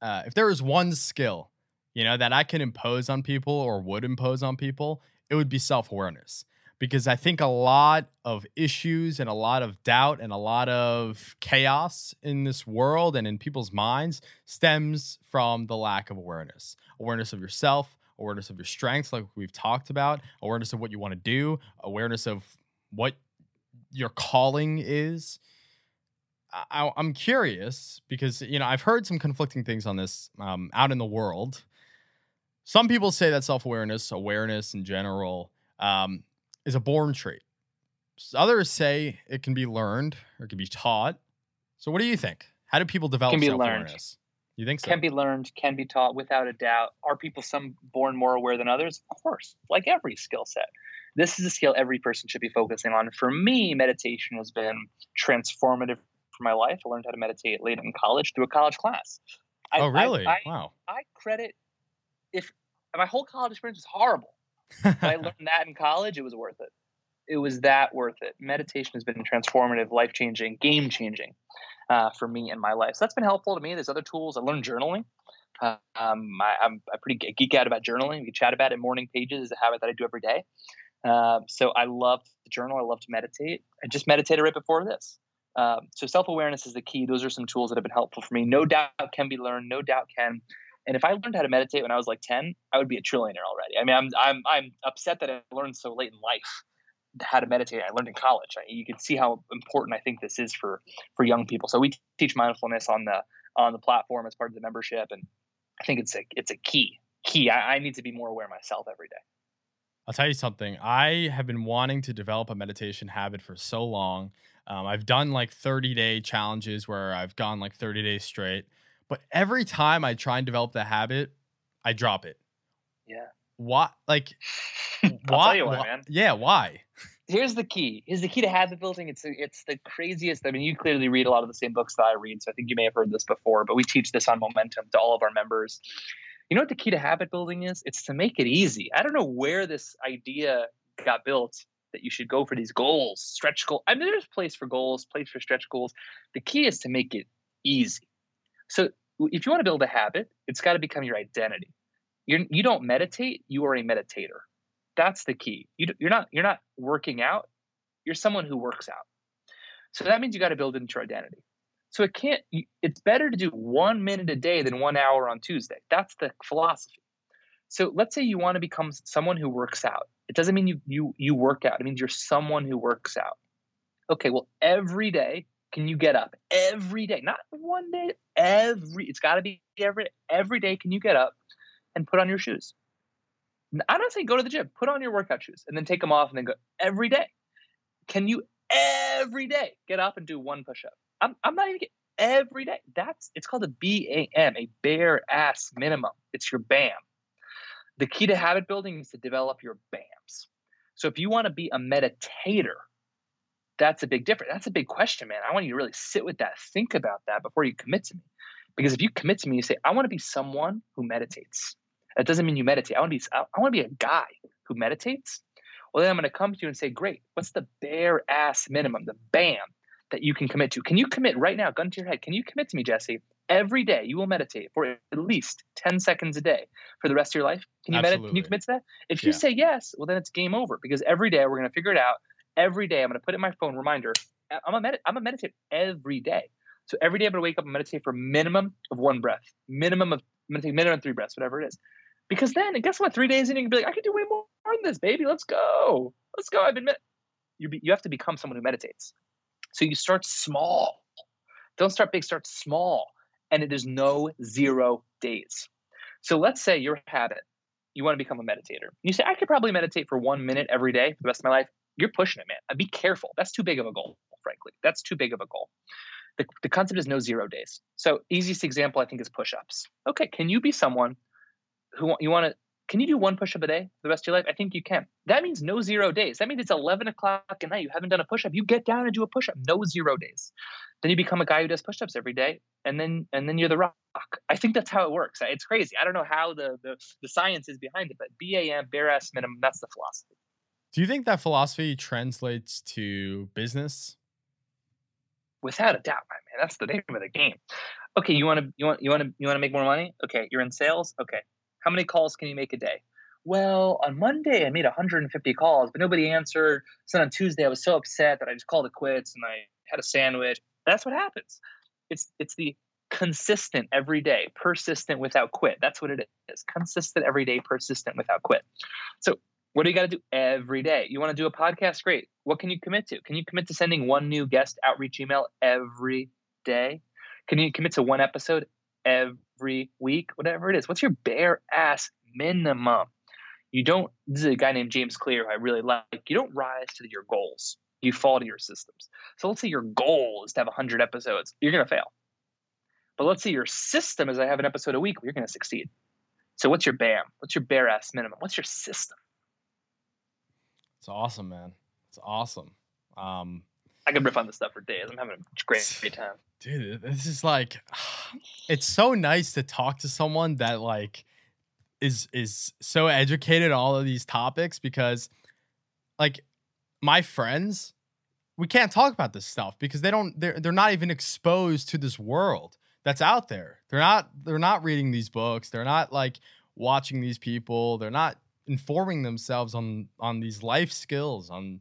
uh, if there was one skill you know, that I can impose on people or would impose on people, it would be self awareness. Because I think a lot of issues and a lot of doubt and a lot of chaos in this world and in people's minds stems from the lack of awareness awareness of yourself, awareness of your strengths, like we've talked about, awareness of what you want to do, awareness of what your calling is. I, am curious because you know I've heard some conflicting things on this um, out in the world, some people say that self awareness, awareness in general, um, is a born trait. Others say it can be learned or it can be taught. So, what do you think? How do people develop self awareness? You think so? Can be learned, can be taught without a doubt. Are people some born more aware than others? Of course, like every skill set. This is a skill every person should be focusing on. For me, meditation has been transformative for my life. I learned how to meditate late in college through a college class. I, oh, really? I, I, wow. I credit if my whole college experience was horrible. (laughs) I learned that in college, it was worth it. It was that worth it. Meditation has been transformative, life changing, game changing uh, for me in my life. So that's been helpful to me. There's other tools. I learned journaling. Uh, um, I, am pretty geek out about journaling. We chat about it. Morning pages is a habit that I do every day. Uh, so I love to journal. I love to meditate. I just meditated right before this. Um, so self awareness is the key. Those are some tools that have been helpful for me. No doubt can be learned. No doubt can and if I learned how to meditate when I was like 10, I would be a trillionaire already. I mean, I'm I'm I'm upset that I learned so late in life how to meditate. I learned in college. I, you can see how important I think this is for for young people. So we teach mindfulness on the on the platform as part of the membership, and I think it's a it's a key key. I, I need to be more aware myself every day. I'll tell you something. I have been wanting to develop a meditation habit for so long. Um, I've done like 30 day challenges where I've gone like 30 days straight. But every time I try and develop the habit, I drop it. Yeah. Why? Like, (laughs) why, why, why? Yeah, why? Here's the key. Here's the key to habit building. It's it's the craziest. I mean, you clearly read a lot of the same books that I read, so I think you may have heard this before. But we teach this on momentum to all of our members. You know what the key to habit building is? It's to make it easy. I don't know where this idea got built that you should go for these goals, stretch goals. I mean, there's place for goals, place for stretch goals. The key is to make it easy. So if you want to build a habit, it's got to become your identity. You're, you don't meditate, you are a meditator. That's the key. You, you're not you're not working out. You're someone who works out. So that means you got to build into your identity. So it can't. It's better to do one minute a day than one hour on Tuesday. That's the philosophy. So let's say you want to become someone who works out. It doesn't mean you you you work out. It means you're someone who works out. Okay, well every day can you get up? Every day, not one day, every it's got to be every every day can you get up and put on your shoes? I don't say go to the gym, put on your workout shoes and then take them off and then go every day. Can you every day get up and do one push up? I'm, I'm not even getting every day. That's it's called a BAM, a bare ass minimum. It's your BAM. The key to habit building is to develop your BAMs. So if you want to be a meditator, that's a big difference. That's a big question, man. I want you to really sit with that, think about that before you commit to me. Because if you commit to me, you say, I want to be someone who meditates. That doesn't mean you meditate. I want to be I want to be a guy who meditates. Well, then I'm going to come to you and say, great. What's the bare ass minimum, the BAM that you can commit to? Can you commit right now, gun to your head? Can you commit to me, Jesse? Every day you will meditate for at least 10 seconds a day for the rest of your life. Can you meditate? Can you commit to that? If you yeah. say yes, well then it's game over because every day we're going to figure it out. Every day I'm going to put in my phone reminder. I'm a med- I'm a meditate every day. So every day I'm going to wake up and meditate for minimum of one breath, minimum of I'm going to take minimum three breaths, whatever it is. Because then, guess what? Three days in, you can be like, I can do way more than this, baby. Let's go. Let's go. I've been, med-. you, be, you have to become someone who meditates. So you start small. Don't start big, start small. And it is no zero days. So let's say your habit, you want to become a meditator. You say, I could probably meditate for one minute every day for the rest of my life. You're pushing it, man. Uh, be careful. That's too big of a goal, frankly. That's too big of a goal. The, the concept is no zero days. So easiest example I think is push-ups. Okay, can you be someone who you want to can you do one push-up a day for the rest of your life? I think you can. That means no zero days. That means it's 11 o'clock at night. You haven't done a push-up. You get down and do a push-up. No zero days. Then you become a guy who does push-ups every day, and then and then you're the rock. I think that's how it works. It's crazy. I don't know how the the, the science is behind it, but BAM, bare ass minimum. That's the philosophy. Do you think that philosophy translates to business? Without a doubt, my man. That's the name of the game. Okay, you want to you want you want to you want to make more money? Okay, you're in sales. Okay, how many calls can you make a day? Well, on Monday I made 150 calls, but nobody answered. So on Tuesday I was so upset that I just called it quits and I had a sandwich. That's what happens. It's it's the consistent every day, persistent without quit. That's what it is. Consistent every day, persistent without quit. So what do you got to do every day? You want to do a podcast? Great. What can you commit to? Can you commit to sending one new guest outreach email every day? Can you commit to one episode every week, whatever it is. What's your bare ass minimum? You don't, this is a guy named James Clear who I really like. You don't rise to your goals, you fall to your systems. So let's say your goal is to have 100 episodes, you're going to fail. But let's say your system is I have an episode a week, you're going to succeed. So what's your BAM? What's your bare ass minimum? What's your system? It's awesome, man. It's awesome. Um, I could riff on this stuff for days. I'm having a great, great time. Dude, this is like (sighs) it's so nice to talk to someone that like is is so educated on all of these topics because like my friends we can't talk about this stuff because they don't they're they're not even exposed to this world that's out there. They're not they're not reading these books. They're not like watching these people. They're not informing themselves on on these life skills on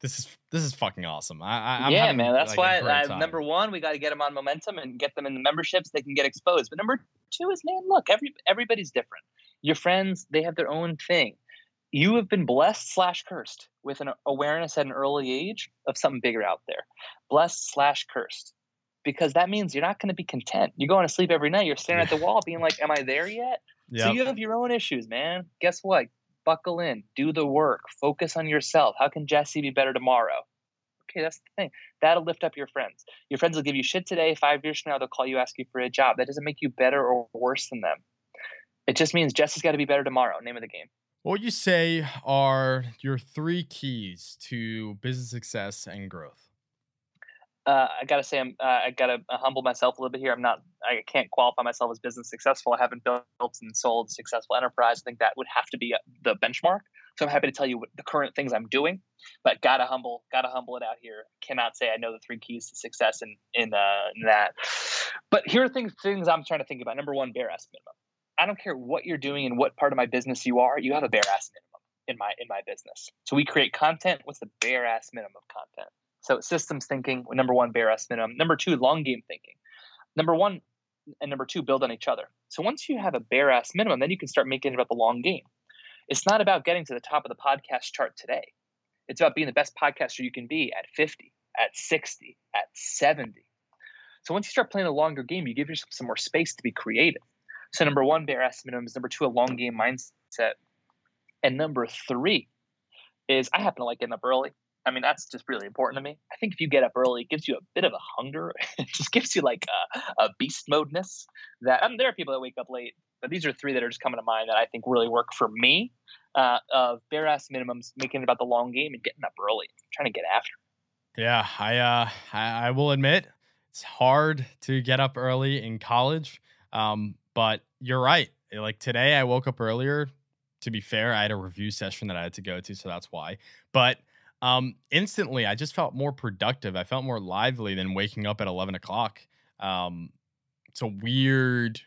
this is this is fucking awesome. I, I yeah, man. That's like why uh, number one, we got to get them on momentum and get them in the memberships. They can get exposed. But number two is, man, look, every everybody's different. Your friends, they have their own thing. You have been blessed slash cursed with an awareness at an early age of something bigger out there. Blessed slash cursed, because that means you're not going to be content. You're going to sleep every night. You're staring at the (laughs) wall, being like, "Am I there yet?" Yep. So you have your own issues, man. Guess what? Buckle in, do the work, focus on yourself. How can Jesse be better tomorrow? Okay, that's the thing. That'll lift up your friends. Your friends will give you shit today. Five years from now, they'll call you, ask you for a job. That doesn't make you better or worse than them. It just means Jesse's got to be better tomorrow. Name of the game. What would you say are your three keys to business success and growth? Uh, I gotta say, I'm, uh, I gotta uh, humble myself a little bit here. I'm not, I can't qualify myself as business successful. I haven't built and sold successful enterprise. I think that would have to be uh, the benchmark. So I'm happy to tell you what the current things I'm doing, but gotta humble, gotta humble it out here. Cannot say I know the three keys to success in in, uh, in that. But here are things things I'm trying to think about. Number one, bare ass minimum. I don't care what you're doing and what part of my business you are. You have a bare ass minimum in my in my business. So we create content. What's the bare ass minimum of content? So systems thinking, number one, bare ass minimum. Number two, long game thinking. Number one, and number two, build on each other. So once you have a bare ass minimum, then you can start making it about the long game. It's not about getting to the top of the podcast chart today. It's about being the best podcaster you can be at 50, at 60, at 70. So once you start playing a longer game, you give yourself some more space to be creative. So number one, bare ass minimums. Number two, a long game mindset. And number three is I happen to like getting up early. I mean, that's just really important to me. I think if you get up early, it gives you a bit of a hunger. (laughs) it just gives you like a, a beast modeness that I mean, there are people that wake up late, but these are three that are just coming to mind that I think really work for me. Uh, of bare ass minimums, making it about the long game and getting up early, trying to get after. Yeah, I uh, I, I will admit it's hard to get up early in college, um, but you're right. Like today, I woke up earlier. To be fair, I had a review session that I had to go to, so that's why. But um, instantly, I just felt more productive. I felt more lively than waking up at 11 o'clock. Um, it's a weird,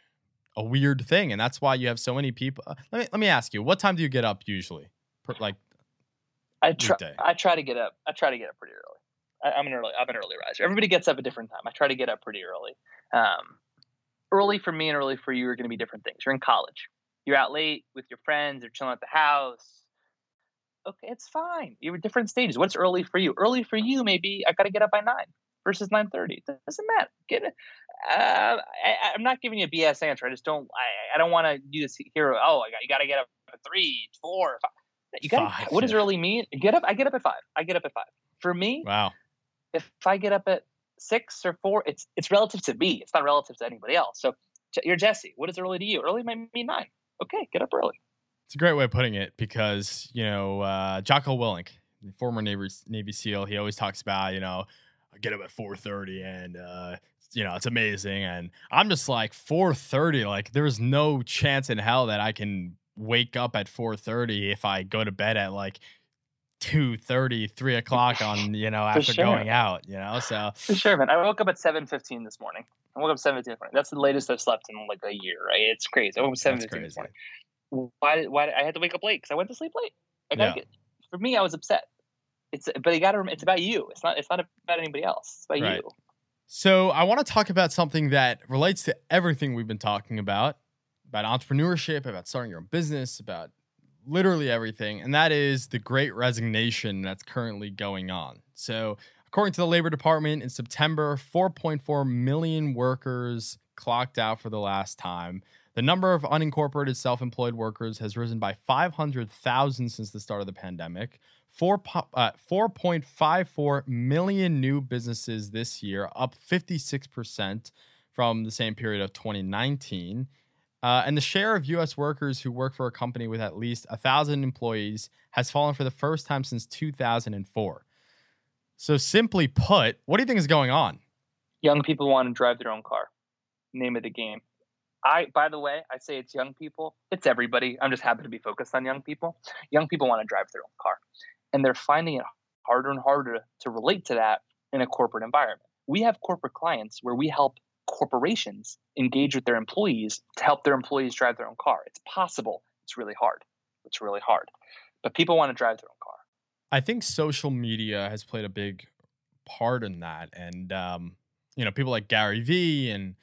a weird thing, and that's why you have so many people. Uh, let me let me ask you, what time do you get up usually? Per, like, I try. I try to get up. I try to get up pretty early. I, am an early. I'm an early riser. Everybody gets up a different time. I try to get up pretty early. Um, early for me and early for you are going to be different things. You're in college. You're out late with your friends. You're chilling at the house okay, it's fine. You're at different stages. What's early for you? Early for you, maybe I got to get up by nine versus nine thirty. Doesn't matter. Get it. Uh, I, am not giving you a BS answer. I just don't. I, I don't want to you to hear. Oh, I got you got to get up at three, four, five. You got. What does early mean? Get up. I get up at five. I get up at five. For me, wow. If I get up at six or four, it's it's relative to me. It's not relative to anybody else. So you're Jesse. What is early to you? Early might mean nine. Okay, get up early. It's a great way of putting it because, you know, uh, Jocko Willink, former Navy, Navy SEAL, he always talks about, you know, I get up at 4.30 and, uh, you know, it's amazing. And I'm just like 4.30, like there's no chance in hell that I can wake up at 4.30 if I go to bed at like 2.30, 3 (laughs) o'clock on, you know, after sure. going out, you know, so. For sure, man. I woke up at 7.15 this morning. I woke up 7.15 That's the latest I've slept in like a year, right? It's crazy. I woke up 7.15 this morning why why I had to wake up late because I went to sleep late. I gotta yeah. get, for me, I was upset. It's but you got to. It's about you. It's not. It's not about anybody else. It's about right. you. So I want to talk about something that relates to everything we've been talking about about entrepreneurship, about starting your own business, about literally everything, and that is the Great Resignation that's currently going on. So. According to the Labor Department, in September, 4.4 million workers clocked out for the last time. The number of unincorporated self employed workers has risen by 500,000 since the start of the pandemic. 4, uh, 4.54 million new businesses this year, up 56% from the same period of 2019. Uh, and the share of U.S. workers who work for a company with at least 1,000 employees has fallen for the first time since 2004. So, simply put, what do you think is going on? Young people want to drive their own car. Name of the game. I, by the way, I say it's young people. It's everybody. I'm just happy to be focused on young people. Young people want to drive their own car, and they're finding it harder and harder to relate to that in a corporate environment. We have corporate clients where we help corporations engage with their employees to help their employees drive their own car. It's possible. It's really hard. It's really hard. But people want to drive their own car. I think social media has played a big part in that. And, um, you know, people like Gary Vee and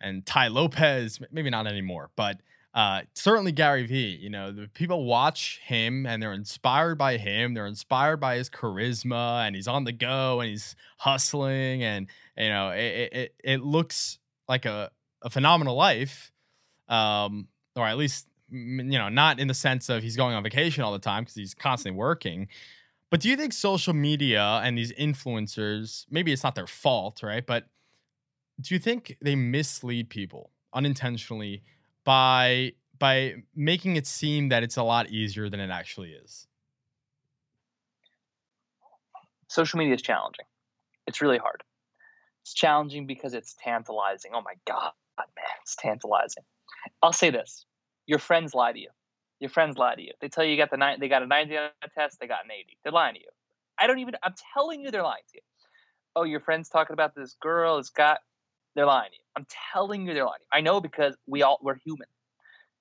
and Tai Lopez, maybe not anymore, but uh, certainly Gary Vee. You know, the people watch him and they're inspired by him. They're inspired by his charisma, and he's on the go and he's hustling, and you know, it it, it looks like a a phenomenal life, um, or at least you know, not in the sense of he's going on vacation all the time because he's constantly working. But do you think social media and these influencers, maybe it's not their fault, right? But do you think they mislead people unintentionally by by making it seem that it's a lot easier than it actually is? Social media is challenging. It's really hard. It's challenging because it's tantalizing. Oh my god, man, it's tantalizing. I'll say this: your friends lie to you. Your friends lie to you. They tell you you got the nine, they got a 90 on a test, they got an 80. They're lying to you. I don't even. I'm telling you, they're lying to you. Oh, your friend's talking about this girl It's got they're lying to you. I'm telling you, they're lying. I know because we all we're human.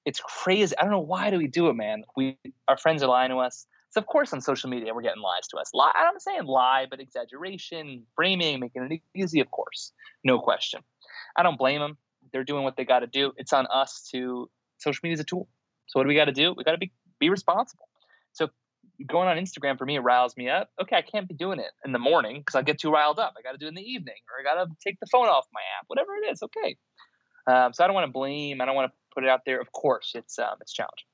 It's crazy. I don't know why do we do it, man. We our friends are lying to us. So of course on social media we're getting lies to us. Lie. I'm saying lie, but exaggeration, framing, making it easy. Of course, no question. I don't blame them. They're doing what they got to do. It's on us to social media is a tool. So what do we got to do? We got to be be responsible. So going on Instagram for me riles me up. Okay, I can't be doing it in the morning because I get too riled up. I got to do it in the evening, or I got to take the phone off my app. Whatever it is, okay. Um, so I don't want to blame. I don't want to put it out there. Of course, it's um, it's challenging.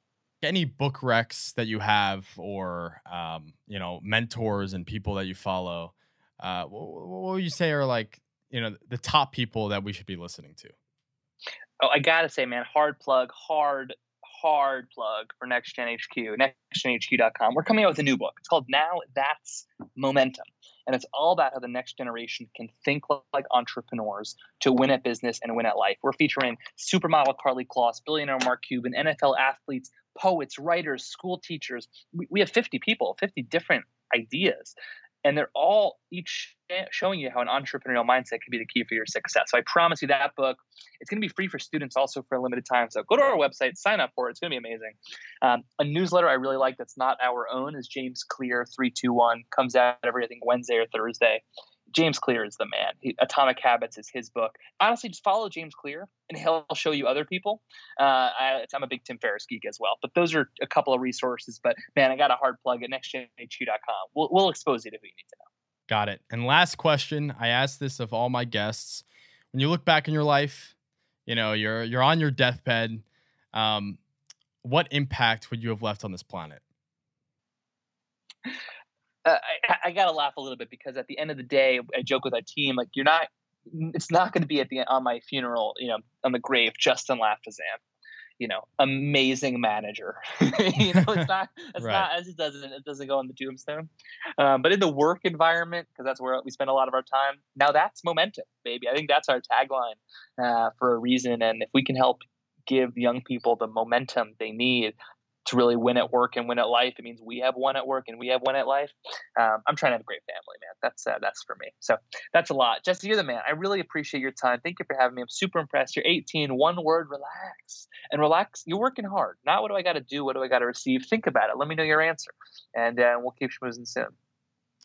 Any book recs that you have, or um, you know, mentors and people that you follow, uh, what, what would you say are like you know the top people that we should be listening to? Oh, I gotta say, man, hard plug, hard hard plug for Next Gen HQ, nextgenhq.com. We're coming out with a new book. It's called Now That's Momentum. And it's all about how the next generation can think like entrepreneurs to win at business and win at life. We're featuring supermodel Karlie Kloss, billionaire Mark Cuban, NFL athletes, poets, writers, school teachers. We, we have 50 people, 50 different ideas and they're all each showing you how an entrepreneurial mindset can be the key for your success. So I promise you that book. It's going to be free for students also for a limited time. So go to our website, sign up for it. It's going to be amazing. Um, a newsletter I really like that's not our own is James Clear 321. Comes out every I think Wednesday or Thursday. James Clear is the man. He, Atomic Habits is his book. Honestly, just follow James Clear, and he'll show you other people. Uh, I, am a big Tim Ferriss geek as well, but those are a couple of resources. But man, I got a hard plug at nextgenhq.com. We'll, we'll expose you to who you need to know. Got it. And last question, I ask this of all my guests: When you look back in your life, you know you're you're on your deathbed. Um, what impact would you have left on this planet? Uh, I, I got to laugh a little bit because at the end of the day, I joke with our team like you're not. It's not going to be at the on my funeral, you know, on the grave, Justin Lafazan, you know, amazing manager. (laughs) you know, it's not. It's right. not as it doesn't. It doesn't go on the tombstone. Um, but in the work environment, because that's where we spend a lot of our time. Now that's momentum, baby. I think that's our tagline uh, for a reason. And if we can help give young people the momentum they need to really win at work and win at life. It means we have won at work and we have won at life. Um, I'm trying to have a great family, man. That's uh, that's for me. So that's a lot. Jesse, you're the man. I really appreciate your time. Thank you for having me. I'm super impressed. You're 18. One word: relax. And relax. You're working hard. Not what do I got to do? What do I got to receive? Think about it. Let me know your answer, and uh, we'll keep schmoozing soon.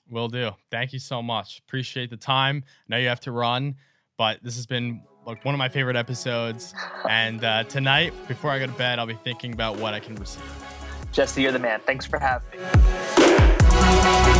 Will do. Thank you so much. Appreciate the time. Now you have to run, but this has been like one of my favorite episodes. And uh, tonight, before I go to bed, I'll be thinking about what I can receive. Jesse, you're the man. Thanks for having me.